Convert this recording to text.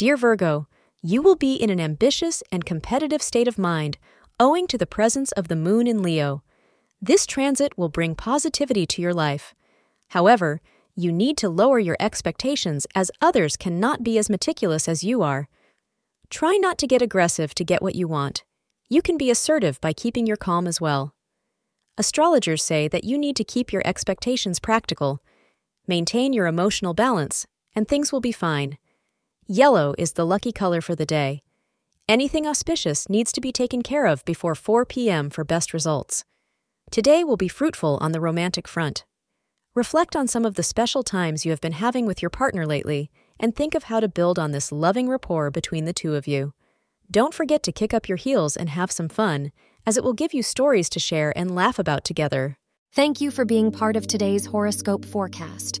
Dear Virgo, you will be in an ambitious and competitive state of mind owing to the presence of the moon in Leo. This transit will bring positivity to your life. However, you need to lower your expectations as others cannot be as meticulous as you are. Try not to get aggressive to get what you want. You can be assertive by keeping your calm as well. Astrologers say that you need to keep your expectations practical. Maintain your emotional balance, and things will be fine. Yellow is the lucky color for the day. Anything auspicious needs to be taken care of before 4 p.m. for best results. Today will be fruitful on the romantic front. Reflect on some of the special times you have been having with your partner lately and think of how to build on this loving rapport between the two of you. Don't forget to kick up your heels and have some fun, as it will give you stories to share and laugh about together. Thank you for being part of today's horoscope forecast.